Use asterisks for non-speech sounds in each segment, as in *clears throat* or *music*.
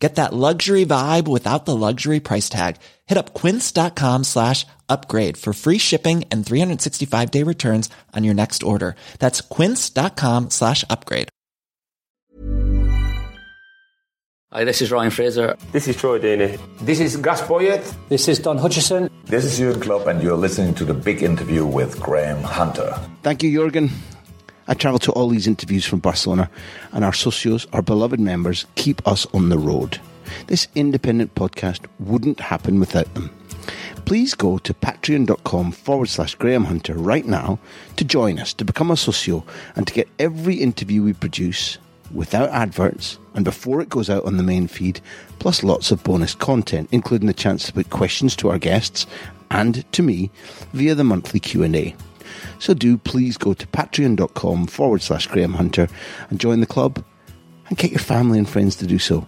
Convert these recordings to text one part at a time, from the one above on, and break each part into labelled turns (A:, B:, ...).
A: Get that luxury vibe without the luxury price tag. Hit up quince.com slash upgrade for free shipping and 365 day returns on your next order. That's quince.com slash upgrade.
B: Hi, this is Ryan Fraser.
C: This is Troy Deeney.
D: This is Gus Poyet.
E: This is Don Hutchison.
F: This is Jurgen Klopp, and you're listening to the big interview with Graham Hunter.
G: Thank you, Jurgen. I travel to all these interviews from Barcelona, and our socios, our beloved members, keep us on the road. This independent podcast wouldn't happen without them. Please go to patreon.com forward slash Graham Hunter right now to join us, to become a socio, and to get every interview we produce without adverts and before it goes out on the main feed, plus lots of bonus content, including the chance to put questions to our guests and to me via the monthly Q&A. So do please go to patreon.com forward slash Graham Hunter and join the club and get your family and friends to do so.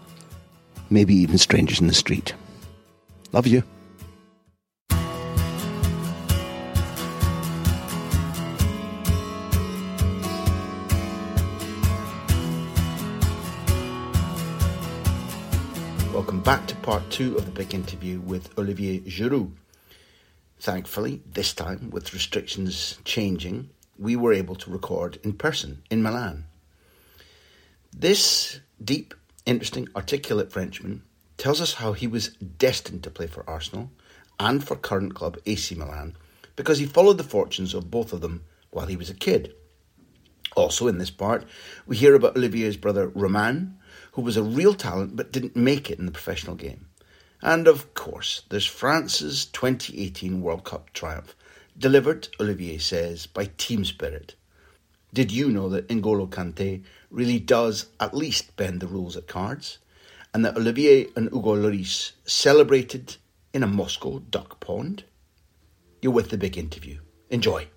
G: Maybe even strangers in the street. Love you. Welcome back to part two of the big interview with Olivier Giroud. Thankfully, this time, with restrictions changing, we were able to record in person in Milan. This deep, interesting, articulate Frenchman tells us how he was destined to play for Arsenal and for current club AC Milan because he followed the fortunes of both of them while he was a kid. Also, in this part, we hear about Olivier's brother Romain, who was a real talent but didn't make it in the professional game. And of course, there's France's 2018 World Cup triumph, delivered, Olivier says, by team spirit. Did you know that N'Golo Kante really does at least bend the rules at cards? And that Olivier and Hugo Lloris celebrated in a Moscow duck pond? You're with the big interview. Enjoy.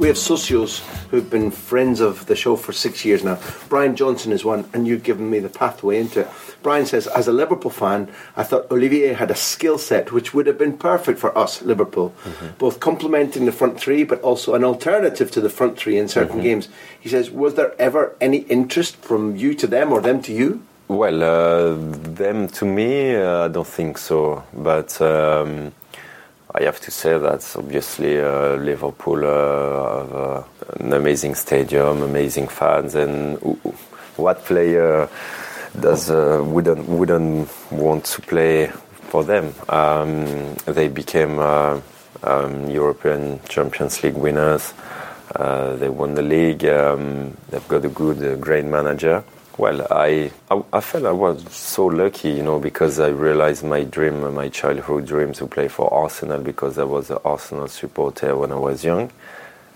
G: We have socios who've been friends of the show for six years now. Brian Johnson is one, and you've given me the pathway into it. Brian says, as a Liverpool fan, I thought Olivier had a skill set which would have been perfect for us, Liverpool, mm-hmm. both complementing the front three but also an alternative to the front three in certain mm-hmm. games. He says, was there ever any interest from you to them or them to you?
C: Well, uh, them to me, uh, I don't think so. But. Um, I have to say that obviously uh, Liverpool uh, have uh, an amazing stadium, amazing fans, and what player does uh, wouldn't wouldn't want to play for them? Um, they became uh, um, European Champions League winners. Uh, they won the league. Um, they've got a good, great manager. Well, I, I, I felt I was so lucky, you know, because I realized my dream, my childhood dream to play for Arsenal because I was an Arsenal supporter when I was young,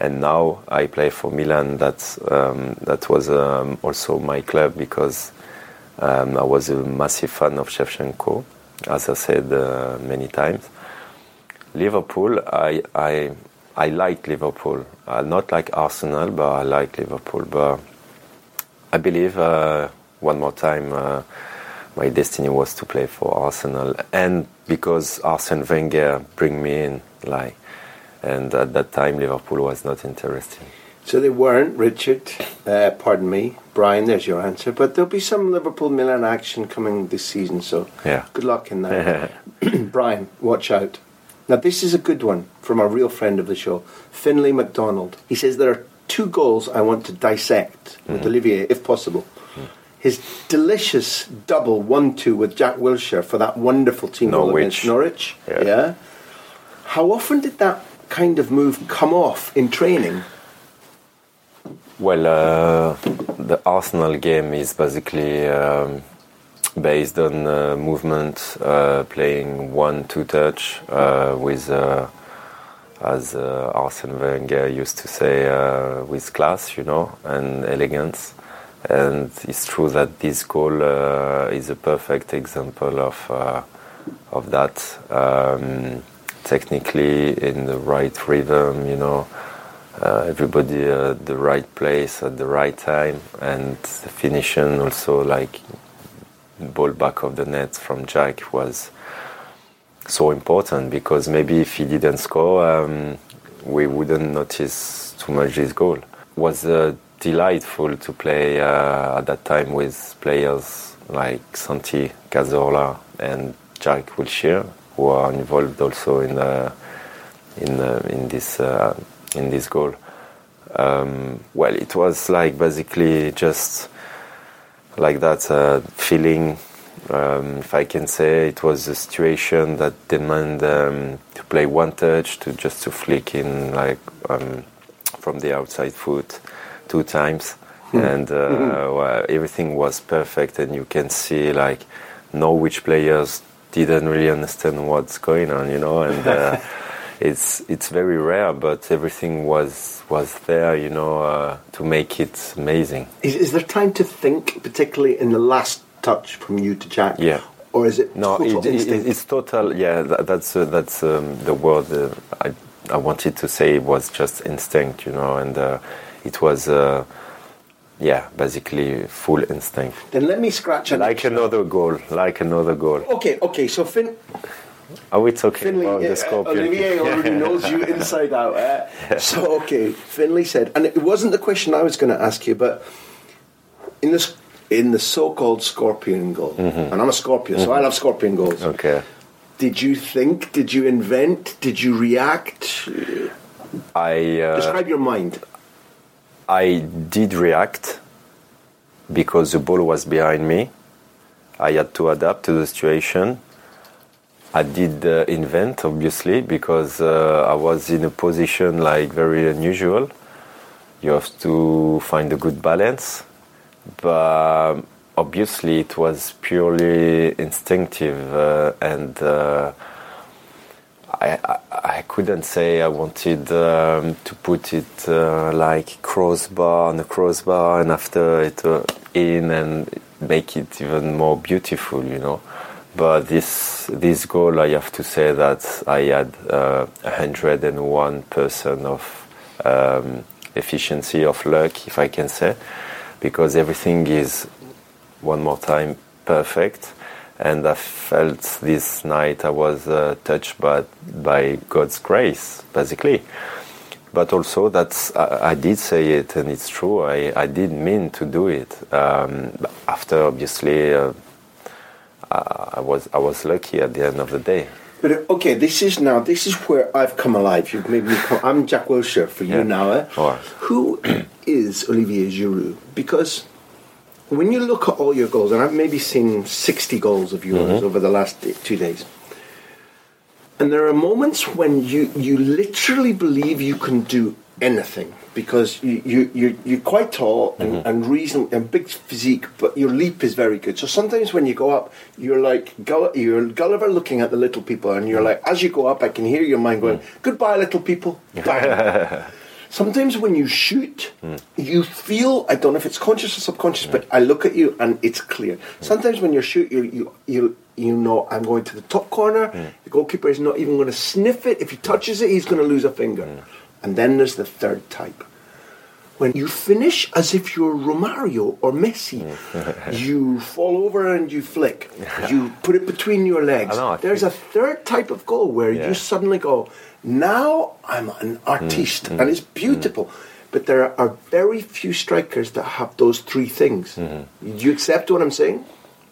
C: and now I play for Milan. That's um, that was um, also my club because um, I was a massive fan of Shevchenko, as I said uh, many times. Liverpool, I I I like Liverpool. Uh, not like Arsenal, but I like Liverpool. But I believe uh, one more time uh, my destiny was to play for Arsenal, and because Arsene Wenger bring me in, like, and at that time Liverpool was not interested.
G: So they weren't, Richard. Uh, pardon me, Brian. There's your answer. But there'll be some Liverpool Milan action coming this season. So
C: yeah.
G: good luck in that. *laughs* *clears throat* Brian, watch out. Now this is a good one from a real friend of the show, Finlay McDonald. He says there are two goals I want to dissect with mm-hmm. Olivier, if possible. Mm. His delicious double 1 2 with Jack Wilshere for that wonderful team Norwich. goal against Norwich. Yeah. yeah. How often did that kind of move come off in training?
C: Well, uh, the Arsenal game is basically um, based on uh, movement, uh, playing one two touch uh, with uh, as uh, Arsene Wenger used to say, uh, with class, you know, and elegance. and it's true that this goal uh, is a perfect example of uh, of that. Um, technically, in the right rhythm, you know, uh, everybody at the right place at the right time, and the finishing also like ball back of the net from Jack was so important because maybe if he didn't score, um, we wouldn't notice too much his goal. It was uh, delightful to play uh, at that time with players like Santi Cazorla and Jack Wilshere, who are involved also in uh, in uh, in this uh, in this goal. Um, well, it was like basically just like that uh, feeling um, if I can say, it was a situation that demanded um, to play one touch, to just to flick in like um, from the outside foot two times, and uh, well, everything was perfect, and you can see like Norwich players didn't really understand what's going on, you know, and. Uh, *laughs* it's it's very rare, but everything was was there, you know, uh, to make it amazing.
G: Is, is there time to think, particularly in the last touch from you to Jack?
C: Yeah.
G: Or is it
C: No, it, it, it's total. Yeah, that, that's uh, that's um, the word uh, I I wanted to say. Was just instinct, you know, and uh, it was uh, yeah, basically full instinct.
G: then let me scratch an
C: Like another goal, like another goal.
G: Okay, okay. So Fin-
C: Are we talking
G: Finley,
C: about
G: uh,
C: the scorpion?
G: Olivier already *laughs* knows you inside out. Uh, so okay, Finley said, and it wasn't the question I was going to ask you, but in this in the so-called scorpion goal, and I'm a Scorpio, so I love scorpion goals.
C: Mm-hmm. Okay.
G: Did you think? Did you invent? Did you react?
C: I uh,
G: Describe your mind.
C: I did react because the ball was behind me. I had to adapt to the situation. I did uh, invent, obviously, because uh, I was in a position like very unusual. You have to find a good balance, but obviously it was purely instinctive, uh, and uh, I, I, I couldn't say I wanted um, to put it uh, like crossbar on a crossbar and after it uh, in and make it even more beautiful, you know. But this this goal, I have to say that I had uh, 101 percent of um, efficiency of luck, if I can say, because everything is one more time perfect and I felt this night I was uh, touched by, by God's grace, basically. But also that's I, I did say it, and it's true. I, I did mean to do it. Um, after obviously, uh, I was I was lucky at the end of the day.
G: But okay, this is now this is where I've come alive. You've made me come. I'm Jack Wilshere for you
C: Yeah.
G: now. Eh? Who *clears throat* is Olivier Giroud? Because when you look at all your goals, and I've maybe seen 60 goals of yours
C: Mm-hmm.
G: over the last two days, and there are moments when you you literally believe you can do anything because you, you, you, you're quite tall and,
C: Mm-hmm.
G: and reason and big physique, but your leap is very good. So sometimes when you go up, you're like you're Gulliver looking at the little people, and you're mm-hmm. like, as you go up, I can hear your mind going, mm. "Goodbye, little people." *laughs* Sometimes when you shoot, mm. you feel I don't know if it's conscious or subconscious, but I look at you and it's clear. Mm. Sometimes when you shoot, you you you you know I'm going to the top corner. The goalkeeper is not even going to sniff it. If he touches it, he's going to lose a finger. And then there's the third type. When you finish as if you're Romario or Messi, *laughs* you fall over and you flick. *laughs* You put it between your legs.
C: Know,
G: There's a third type of goal where
C: Yeah.
G: you suddenly go, now I'm an artiste, and it's beautiful. But there are very few strikers that have those three things. Do you accept what I'm saying?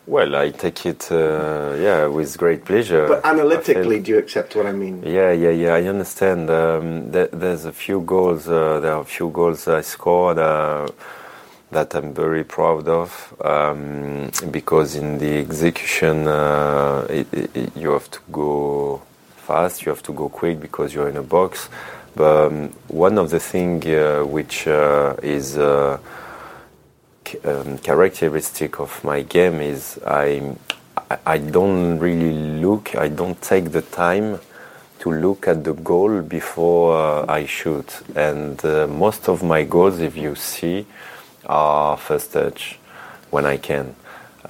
C: Well, I take it, uh, yeah, with great pleasure.
G: But analytically, do you accept what I mean?
C: Yeah, yeah, yeah. I understand. Um, there, there's a few goals. Uh, there are a few goals I scored uh, that I'm very proud of um, because in the execution, uh, it, it, you have to go fast. You have to go quick because you're in a box. But um, one of the things uh, which uh, is uh, um, characteristic of my game is I I- don't really look. I don't take the time to look at the goal before uh, I shoot. And uh, most of my goals, if you see, are first touch, when I can.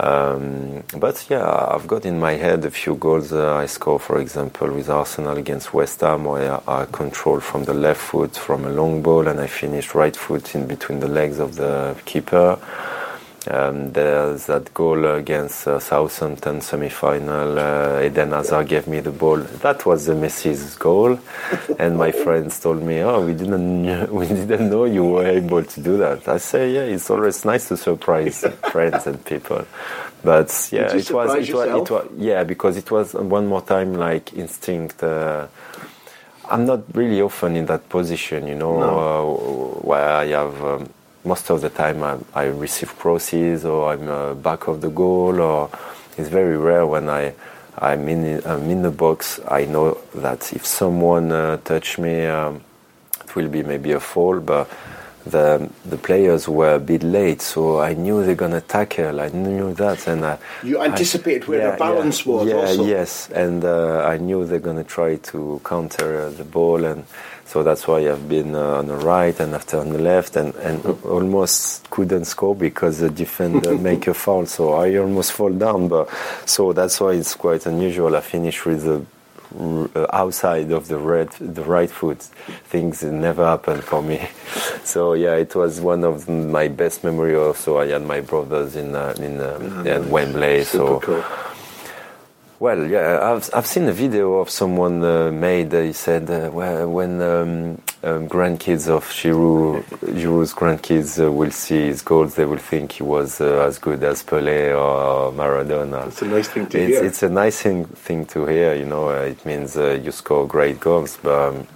C: Um, but yeah, I've got in my head a few goals uh, I score, for example, with Arsenal against West Ham, where I, I control from the left foot from a long ball and I finish right foot in between the legs of the keeper. Um, there's that goal against uh, Southampton semi-final. Uh, Eden Hazard gave me the ball. That was the Messi's goal, *laughs* and my friends told me, "Oh, we didn't, *laughs* we didn't know you were able to do that." I say, "Yeah, it's always nice to surprise *laughs* friends and people." But yeah, it was, it was, it was, yeah, because it was one more time like instinct. Uh, I'm not really often in that position, you know, uh, where I have um, most of the time I, I receive crosses or I'm uh, back of the goal, or it's very rare when I I'm in I'm in the box. I know that if someone uh, touch me, um, it will be maybe a fall, but. The the players were a bit late, so I knew they're gonna tackle. I knew that, and I,
G: You anticipated where the balance was
C: yeah,
G: also.
C: Yes, and uh, I knew they're going to try to counter uh, the ball, and so that's why I've been uh, on the right and after on the left, and, and almost couldn't score because the defender *laughs* make a foul, so I almost fall down. But so that's why it's quite unusual. I finish with the outside of the red, the right foot. Things never happened for me. *laughs* So yeah, it was one of my best memory. Also, I had my brothers in uh, in, um, in Wembley, so.
G: Cool.
C: Well, yeah, I've I've seen a video of someone uh, made. Uh, he said uh, well, when um, um, grandkids of Giroud, Giroud's grandkids uh, will see his goals, they will think he was uh, as good as Pelé or Maradona.
G: It's a nice thing to
C: it's,
G: hear.
C: It's a nice thing, thing to hear. You know, uh, it means uh, you score great goals. But um,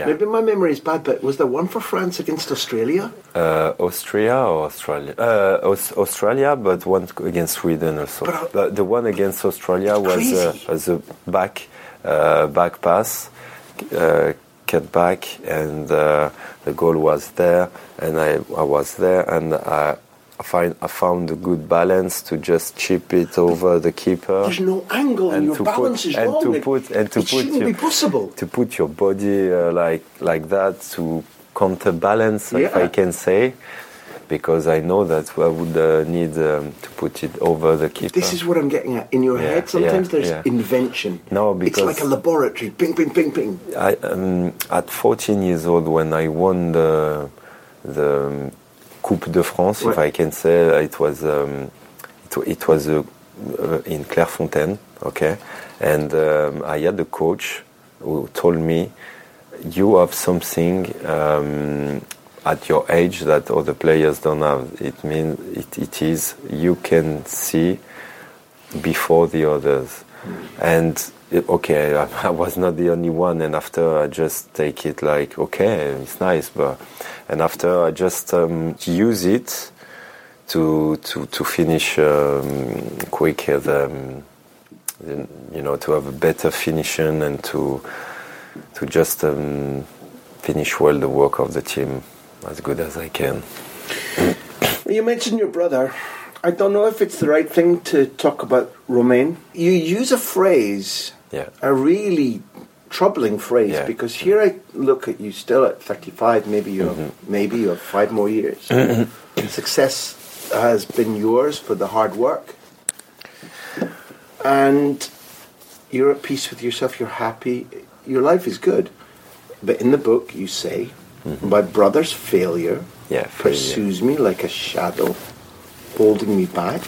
C: yeah,
G: Maybe my memory is bad, but was there one for France against Australia?
C: uh, Austria or Australia? Uh, Aus- Australia, but one against Sweden also.
G: But, uh,
C: But the one against Australia was uh, was a back uh, back pass, uh, cut back, and uh, the goal was there, and I, I was there, and I. I find I found a good balance to just chip it over the keeper.
G: There's no angle and,
C: And
G: your balance
C: put-
G: is
C: and
G: wrong.
C: to
G: It-
C: put- and to
G: it
C: put
G: shouldn't
C: your-
G: be possible.
C: to put your body uh, like like that to counterbalance, if I can say, because I know that I would uh, need um, to put it over the keeper.
G: This is what I'm getting at. In your
C: Yeah,
G: head, sometimes
C: yeah,
G: there's
C: yeah.
G: invention.
C: No, because it's
G: like a laboratory. Ping, ping, ping, ping.
C: I, um, at 14 years old, when I won the the um, Coupe de France, if I can say, it was um, it, it was uh, uh, in Clairefontaine, okay, and um, I had a coach who told me, "You have something." Um, at your age that other players don't have it means it, it is you can see before the others. And okay, *laughs* I, was not the only one. And after I just take it like, okay, it's nice, but and after I just um, use it to to to finish um, quicker, the, um, the, you know, to have a better finishing and to to just um, finish well the work of the team as good as I can. *coughs*
G: You mentioned your brother. I don't know if it's the right thing to talk about Romain. You use a phrase,
C: Yeah.
G: a really troubling phrase,
C: Yeah.
G: because here I look at you still at 35, maybe you have, mm-hmm. maybe you have five more years. Mm-hmm. Success has been yours for the hard work. And you're at peace with yourself, you're happy, your life is good. But in the book, you say, mm-hmm. My brother's failure
C: Yeah, failure.
G: pursues me like a shadow, holding me back.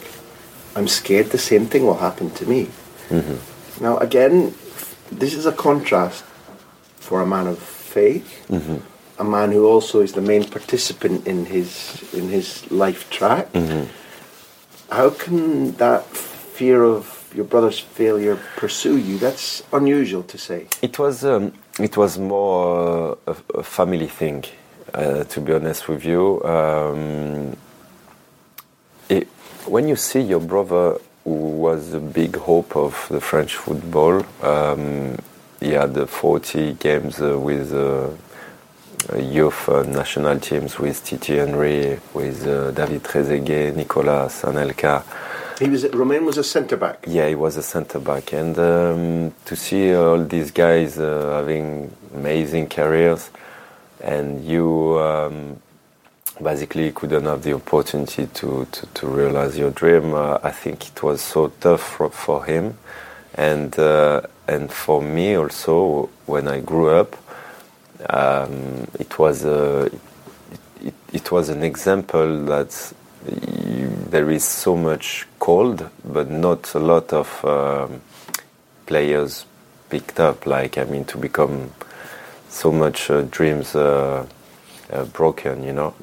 G: I'm scared the same thing will happen to me. Now, again, this is a contrast for a man of faith, a man who also is the main participant in his in his life track. How can that fear of your brother's failure pursue you? That's unusual to say.
C: It was um, it was more uh, a, a family thing, uh, to be honest with you. Um, it, when you see your brother, was a big hope of the French football, um, he had uh, 40 games uh, with uh, youth uh, national teams with Titi Henry, with uh, David Trezeguet, Nicolas Anelka.
G: He was Romain was a centre back.
C: Yeah, he was a centre back, and um, to see all these guys uh, having amazing careers, and you um, basically you couldn't have the opportunity to, to, to realize your dream. Uh, I think it was so tough for, for him, and uh, and for me also when I grew up, um, it was a it, it was an example that you, there is so much cold, but not a lot of um, players picked up. Like I mean, to become so much uh, dreams uh, broken, you know.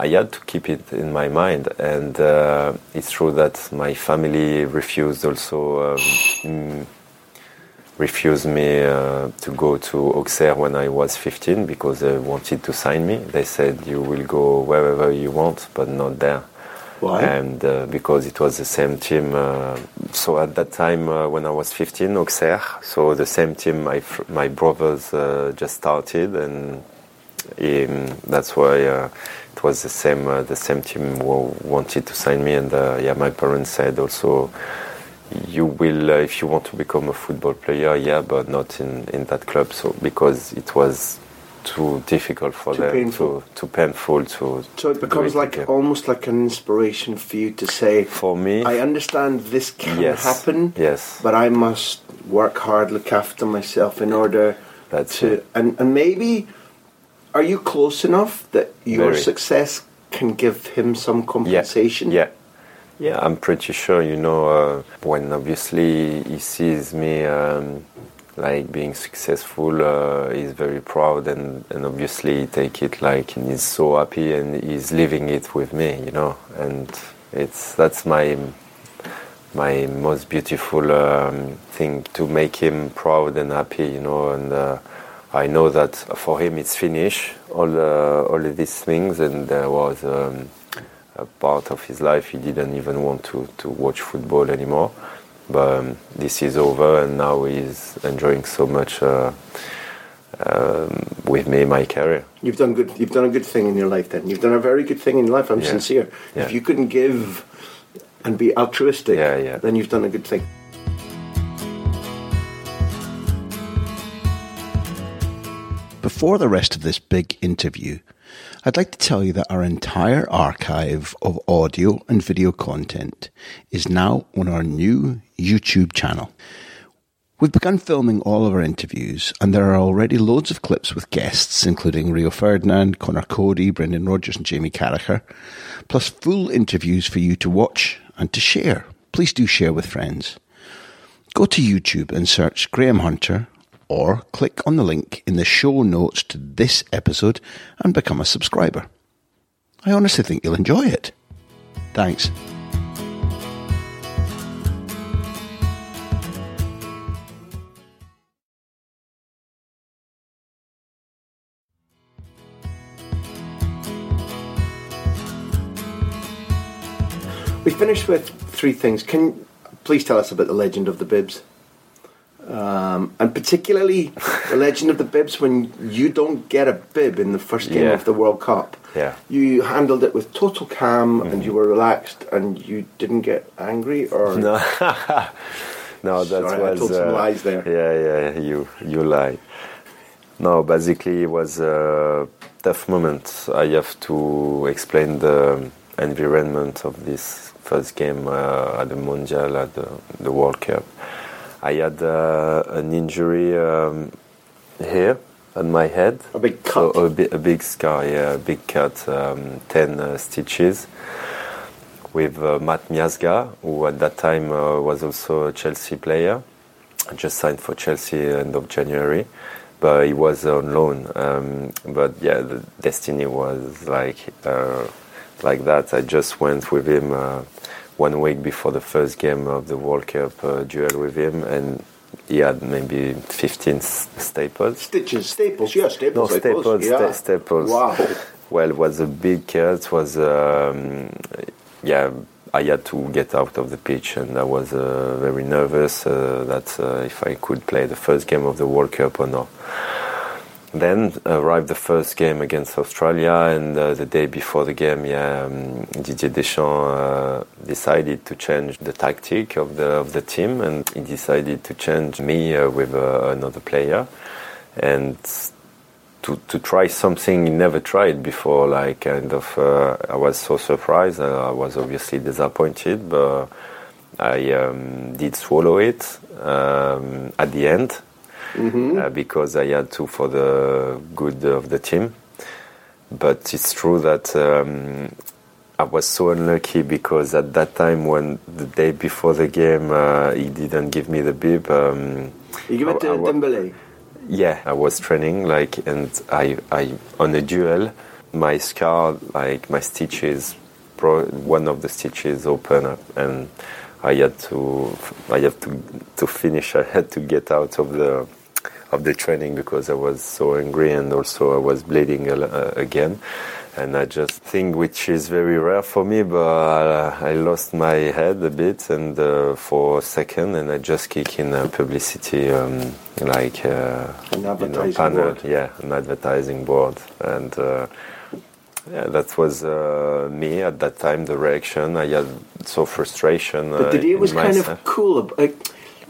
C: I had to keep it in my mind, and uh, it's true that my family refused also um, refused me uh, to go to Auxerre when I was 15 because they wanted to sign me. They said you will go wherever you want, but not there.
G: Why?
C: And uh, because it was the same team. Uh, so at that time, uh, when I was 15, Auxerre, so the same team my fr- my brothers uh, just started, and um, that's why uh, it was the same uh, the same team who wanted to sign me. And uh, yeah, my parents said also, you will uh, if you want to become a football player, yeah, but not in in that club. So because it was too difficult for
G: Too
C: them,
G: painful.
C: too too painful to.
G: So it becomes like
C: again.
G: almost like an inspiration for you to say,
C: for me.
G: I understand this can
C: Yes.
G: happen,
C: Yes.
G: but I must work hard, look after myself in order
C: That's
G: to.
C: it.
G: And, and maybe, are you close enough that your
C: Very.
G: success can give him some compensation?
C: Yeah. Yeah, I'm pretty sure, you know, uh, when obviously he sees me um, like being successful, uh, he's very proud and, and obviously he take it like and he's so happy and he's living it with me, you know, and it's that's my my most beautiful um, thing to make him proud and happy, you know, and uh, I know that for him it's finished, all uh, all of these things, and there was um, a part of his life he didn't even want to, to watch football anymore. But um, this is over, and now he's enjoying so much uh, um, with me, my career.
G: You've done good. You've done a good thing in your life. Then you've done a very good thing in your life. I'm
C: Yeah.
G: sincere.
C: Yeah.
G: If you couldn't give and be altruistic,
C: Yeah, yeah.
G: then you've done a good thing. Before the rest of this big interview, I'd like to tell you that our entire archive of audio and video content is now on our new YouTube channel. We've begun filming all of our interviews, and there are already loads of clips with guests, including Rio Ferdinand, Conor Coady, Brendan Rodgers, and Jamie Carragher, plus full interviews for you to watch and to share. Please do share with friends. Go to YouTube and search Graham Hunter, or click on the link in the show notes to this episode and become a subscriber. I honestly think you'll enjoy it. Thanks. We finished with three things. Can please tell us about the legend of the bibs? Um, and particularly the legend of the bibs when you don't get a bib in the first game
C: Yeah.
G: of the World Cup.
C: Yeah.
G: You handled it with total calm and you were relaxed and you didn't get angry or *laughs*
C: No, no, that
G: Sorry, I
C: was.
G: told some
C: uh,
G: lies there.
C: Yeah, yeah, you you lie. No, basically, it was a tough moment. I have to explain the environment of this first game uh, at the Mondial, at the, the World Cup. I had uh, an injury um, here on my head.
G: A big
C: So
G: cut.
C: a, bi- a big scar, yeah, a big cut, um, 10 uh, stitches with uh, Matt Miazga, who at that time uh, was also a Chelsea player. Just signed for Chelsea end of January, but he was on loan. Um, but yeah, the destiny was like uh, like that. I just went with him uh, one week before the first game of the World Cup uh, duel with him, and he had maybe 15 s- staples.
G: Stitches, staples, yeah,
C: No,
G: staples. Suppose,
C: staples,
G: yeah.
C: sta- staples.
G: Wow.
C: Well, it was a big cut. Was um, yeah, I had to get out of the pitch, and I was uh, very nervous uh, that uh, if I could play the first game of the World Cup or not. Then arrived the first game against Australia, and uh, the day before the game, yeah, um, Didier Deschamps uh, decided to change the tactic of the of the team, and he decided to change me uh, with uh, another player, and to, to try something he never tried before. Like kind of, uh, I was so surprised. Uh, I was obviously disappointed, but I um, did swallow it um, at the end uh, because I had to for the good of the team. But it's true that um, I was so unlucky because at that time, when the day before the game, uh, he didn't give me the bib. Um,
G: You give it to Dembele.
C: yeah, I was training like, and I, I on a duel, my scar, like my stitches, one of the stitches open up, and I had to, I have to, to finish. I had to get out of the, of the training because I was so angry, and also I was bleeding uh, again. And I just think, which is very rare for me, but uh, I lost my head a bit, and uh, for a second, and I just kick in a publicity, um, like uh,
G: An
C: you know,
G: advertising
C: panel,
G: board.
C: yeah, an advertising board, and uh, yeah, that was uh, me at that time. The reaction I had, so frustration.
G: But
C: uh,
G: Didier
C: in
G: was kind of cool. ab- Like,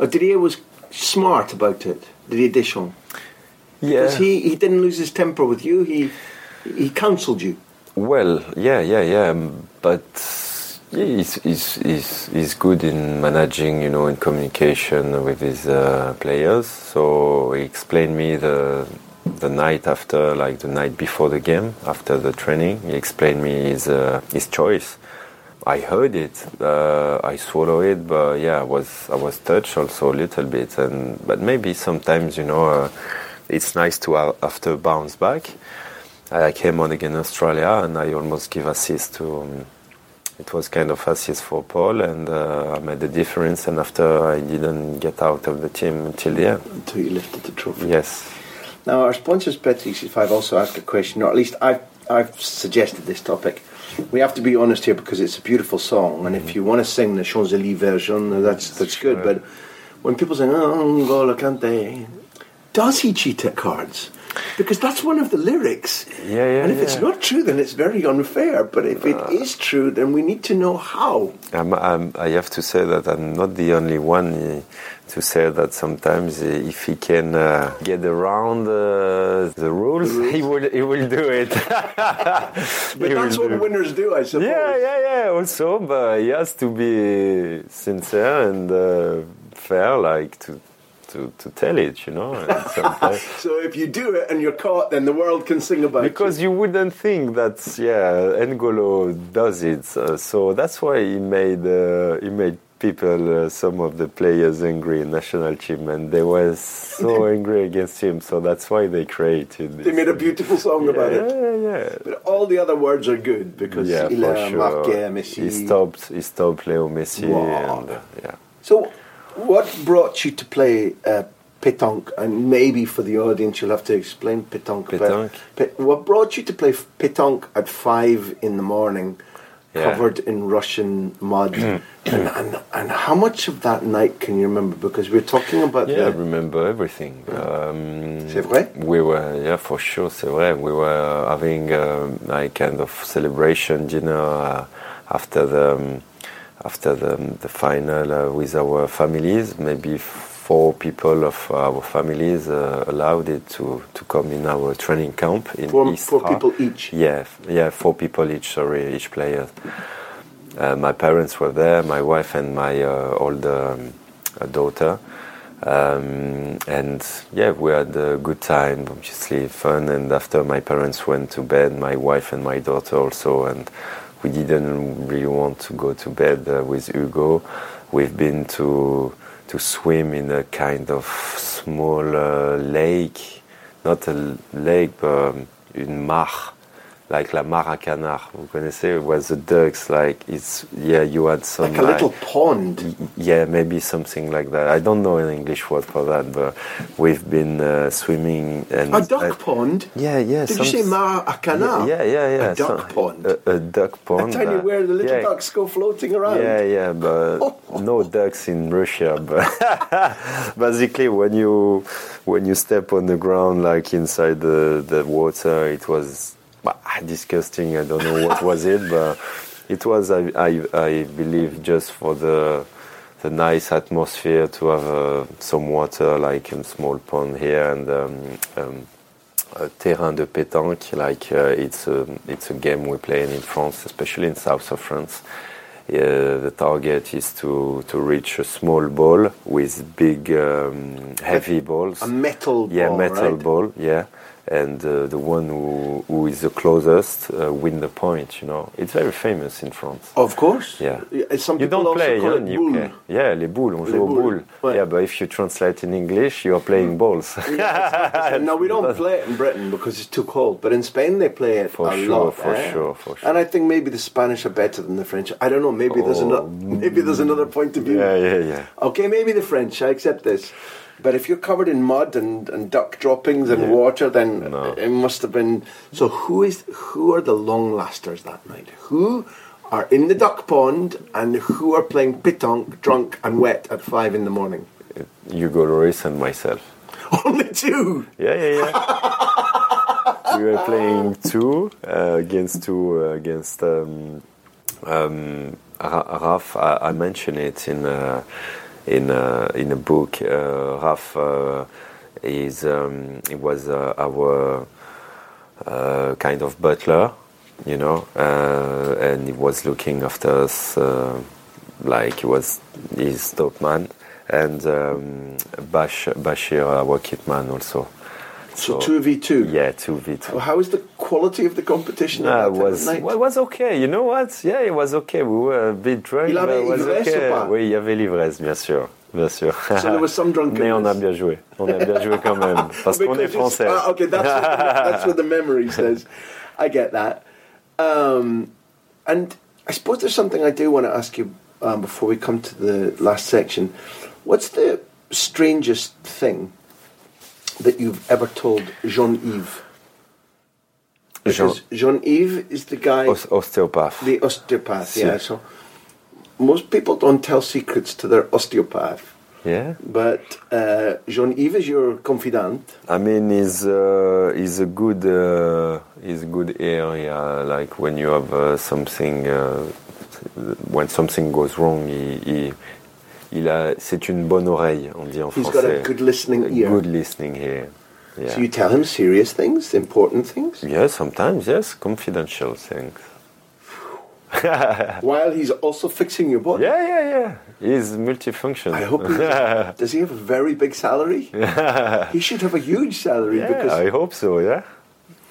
G: uh, Didier was smart about it. Didier Deschamps.
C: yeah.
G: Because he, he didn't lose his temper with you. He he counselled you.
C: Well, yeah, yeah, yeah, um, but he's, he's, he's, he's good in managing, you know, in communication with his uh, players. So he explained me the the night after, like the night before the game, after the training. He explained me his uh, his choice. I heard it, uh, I swallow it, but yeah, I was I was touched also a little bit, and but maybe sometimes you know, uh, it's nice to uh, after bounce back. I came on against Australia and I almost give assist to. Um, it was kind of assist for Paul, and uh, I made the difference. And after I didn't get out of the team until the end.
G: Until you lifted the trophy.
C: Yes.
G: Now, our sponsors, Bet365, also ask a question, or at least I've, I've suggested this topic. We have to be honest here because it's a beautiful song, and if you want to sing the Champs Elysees version, that's that's good. But when people say, "Oh, N'Golo Kante," does he cheat at cards? Because that's one of the lyrics.
C: Yeah, yeah,
G: And if it's not true, then it's very unfair. But if it is true, then we need to know how.
C: I'm, I'm, I have to say that I'm not the only one uh, to say that sometimes if he can uh, get around uh, the rules, *laughs* he will he will do it. *laughs*
G: But that's what
C: do-
G: winners do, I suppose.
C: Yeah, yeah, yeah. Also, but he has to be sincere and uh, fair, like to, to, to tell it, you know. *laughs*
G: So if you do it and you're caught, then the world can sing about it.
C: because you wouldn't think that, yeah, N'Golo does it. So that's why he made uh, he made people, uh, some of the players, angry in national team, and they were so *laughs* angry against him. So that's why they created. This.
G: They made a beautiful song
C: yeah,
G: about it.
C: Yeah, yeah.
G: But all the other words are good because
C: Yeah,
G: il a
C: sure.
G: marqué Messi.
C: He stopped. He stopped Leo Messi,
G: Wow.
C: and uh, yeah.
G: So, what brought you to play uh, pétanque? And maybe for the audience, you'll have to explain pétanque.
C: Pétanque.
G: But what brought you to play pétanque at five in the morning,
C: Yeah.
G: covered in Russian mud? *clears throat* and, and and how much of that night can you remember? Because we're talking about
C: Yeah, I remember everything. Um,
G: C'est vrai?
C: We were, yeah, for sure, c'est vrai. We were having um, like kind of celebration dinner uh, after the um, after the, the final uh, with our families. Maybe four people of our families uh, allowed it to, to come in our training camp in
G: four,
C: Istra.
G: four people each.
C: Yeah, yeah, four people each. Sorry, each player. Uh, my parents were there, my wife and my uh, older um, daughter, um, and yeah, we had a good time. Obviously, fun. And after my parents went to bed, my wife and my daughter also, and we didn't really want to go to bed uh, with Hugo. We've been to to swim in a kind of small uh, lake, not a lake, but um, une mare, like la canard. Vous connaissez? It was the ducks, like it's yeah. You had some
G: Like a little pond.
C: yeah, maybe something like that. I don't know an English word for that, but we've been uh, swimming and
G: A duck
C: uh,
G: pond?
C: Yeah, yeah.
G: Did you say mar a canard?
C: Yeah, yeah, yeah.
G: A duck
C: some-
G: pond?
C: A, a duck pond.
G: Tell you
C: uh,
G: where the little
C: yeah,
G: ducks go floating around.
C: Yeah, yeah, but *laughs* no ducks in Russia. But *laughs* basically, when you when you step on the ground, like inside the the water, it was bah, *laughs* disgusting. I don't know what was it, but it was, I, I, I believe, just for the the nice atmosphere to have uh, some water, like a small pond here, and um, um, a terrain de pétanque, like uh, it's a it's a game we play in France, especially in south of France. Uh, the target is to to reach a small ball with big um, heavy balls.
G: A metal ball.
C: yeah, metal
G: right?
C: ball. Yeah, and uh, the one who who is the closest uh, win the point. You know, it's very famous in France.
G: Of course.
C: Yeah.
G: Some
C: You
G: people
C: don't
G: also
C: play
G: it
C: in
G: boule.
C: UK. Yeah, les boules, on
G: Les
C: joue
G: boules,
C: boules. Yeah, but if you translate in English, you are playing balls. *laughs*
G: no, we don't play it in Britain because it's too cold. But in Spain, they play it
C: For
G: a
C: sure,
G: lot.
C: for
G: eh?
C: sure, for sure.
G: And I think maybe the Spanish are better than the French. I don't know. Maybe there's
C: Oh.
G: another. Maybe there's another point of view.
C: yeah, yeah, yeah.
G: Okay, maybe the French. I accept this. But if you're covered in mud and, and duck droppings and water, then
C: No.
G: it must have been. So who is who are the long lasters that night? Who are in the duck pond and who are playing pétanque, drunk and wet at five in the morning?
C: Hugo Lloris and myself. *laughs*
G: Only two.
C: Yeah, yeah, yeah. *laughs* we were playing two uh, against two uh, against um, um, Raf. I, I mentioned it in uh, in uh, in a book. Uh, Raf uh, is um, he was uh, our uh, kind of butler, you know, and he was looking after us like he was his top man, and um, Bash, Bashir, our kit man, also.
G: So two v two.
C: Yeah, two v two.
G: Well, how is the quality of the competition? at
C: No, it was well, it was okay. You know what? Yeah, it was okay. We were a bit drunk,
G: Il
C: but
G: avait
C: it was okay. Oui, il y avait l'ivresse, bien sûr, bien sûr.
G: So there was some.
C: Mais on a bien joué. On a bien joué quand même, *laughs* parce qu'on est français.
G: ah, okay, that's what, the, that's what the memory *laughs* says. I get that. Um, and I suppose there's something I do want to ask you um, before we come to the last section. What's the strangest thing that you've ever told Jean-Yves? Because Jean-Yves is the guy,
C: Os- osteopath.
G: the osteopath,
C: Si.
G: yeah. So most people don't tell secrets to their osteopath.
C: yeah.
G: But uh, Jean-Yves is your confidant.
C: I mean, is uh, is a good uh, is a good area. Like when you have uh, something, uh, when something goes wrong, il, il, il a, c'est une bonne oreille, on dit en
G: He's
C: français.
G: got a good listening
C: A
G: ear.
C: good listening here. Yeah.
G: So you tell him serious things, important things,
C: yeah, sometimes yes, confidential things. *laughs*
G: while he's also fixing your body.
C: Yeah, yeah, yeah. He's multifunction.
G: I hope he *laughs* does. He have a very big salary? *laughs* he should have a huge salary
C: yeah,
G: because
C: I hope so. Yeah.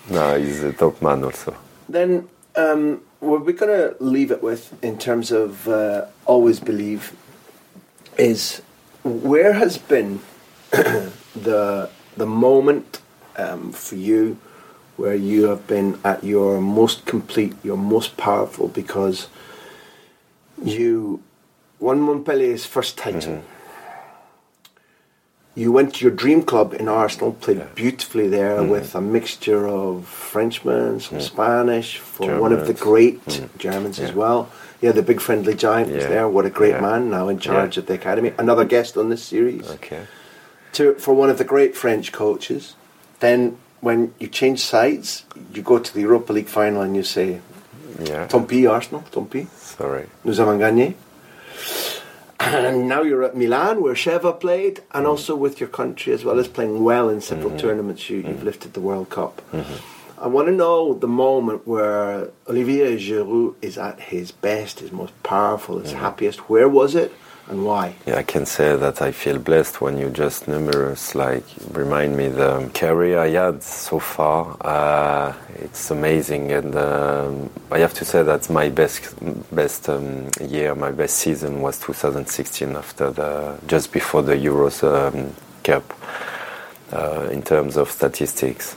C: No, he's a top man also.
G: then um, what we're going to leave it with in terms of uh, always believe is where has been *coughs* the the moment um, for you where you have been at your most complete, your most powerful because you won Montpellier's first title. You went to your dream club in Arsenal, played beautifully there mm. with a mixture of Frenchmen, some mm. Spanish, for one of the
C: Germans.
G: great mm. Germans as well. Yeah, the big friendly giant was there. What a great
C: Yeah.
G: man now in charge
C: Yeah.
G: of the academy. Another guest on this series
C: Okay.
G: to for one of the great French coaches. Then when you change sides, you go to the Europa League final and you say,
C: Yeah.
G: "Tant pis, Arsenal, tant pis,
C: Sorry.
G: nous avons gagné." And now you're at Milan, where Sheva played,
C: Mm.
G: and also with your country as well as playing well in several
C: Mm-hmm.
G: tournaments. You, you've lifted the World Cup. I want to know the moment where Olivier Giroud is at his best, his most powerful, his happiest. Where was it, and why?
C: Yeah, I can say that I feel blessed when you just numerous like remind me the career I had so far. Uh, it's amazing, and um, I have to say that my best best um, year, my best season was 2016 after the just before the Euros um, Cup uh, in terms of statistics.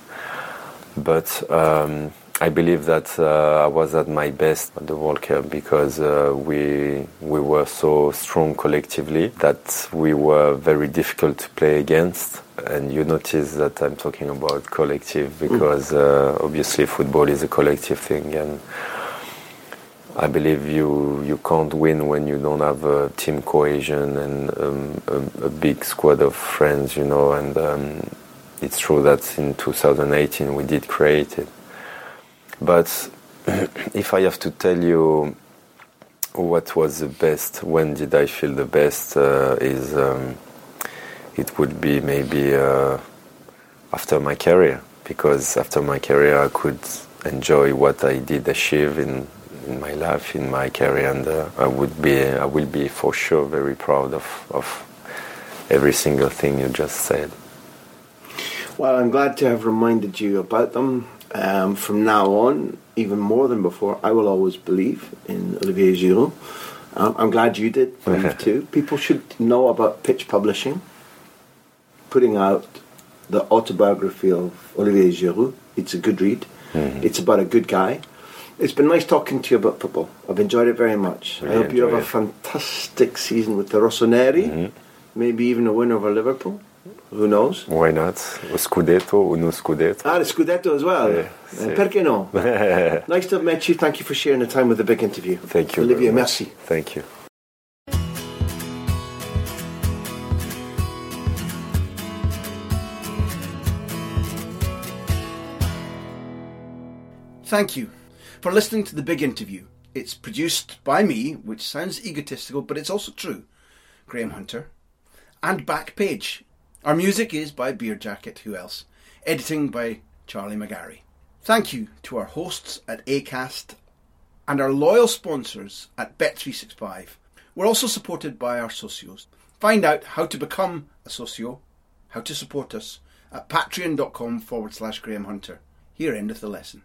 C: But um, I believe that uh, I was at my best at the World Cup because uh, we we were so strong collectively that we were very difficult to play against. And you notice that I'm talking about collective because uh, obviously football is a collective thing, and I believe you you can't win when you don't have a team cohesion and um, a, a big squad of friends, you know. And um, it's true that in 2018 we did create it. But if I have to tell you what was the best, when did I feel the best, uh, is um, it would be maybe uh, after my career because after my career I could enjoy what I did achieve in, in my life, in my career, and uh, I would be, I will be for sure very proud of, of every single thing you just said.
G: Well, I'm glad to have reminded you about them. Um, from now on, even more than before, I will always believe in Olivier Giroud. Um, I'm glad you did *laughs* too. People should know about Pitch Publishing putting out the autobiography of Olivier Giroud. It's a good read.
C: Mm-hmm.
G: It's about a good guy. It's been nice talking to you about football. I've enjoyed it very much.
C: Really
G: I hope you have
C: enjoy
G: a fantastic season with the Rossoneri. Maybe even a win over Liverpool. Who knows?
C: Why not? O Scudetto, uno Scudetto.
G: Ah, the Scudetto as well.
C: Yeah,
G: Uh, perché no? *laughs* nice to have met you. Thank you for sharing the time with the big interview.
C: Thank you.
G: Olivier, merci.
C: Thank you.
G: Thank you for listening to the big interview. It's produced by me, which sounds egotistical, but it's also true. Graham Hunter. And Backpage. Our music is by Beerjacket, who else? Editing by Charlie McGarry. Thank you to our hosts at ACAST and our loyal sponsors at Bet365. We're also supported by our socios. Find out how to become a socio, how to support us, at patreon.com forward slash Graham Hunter. Here endeth the lesson.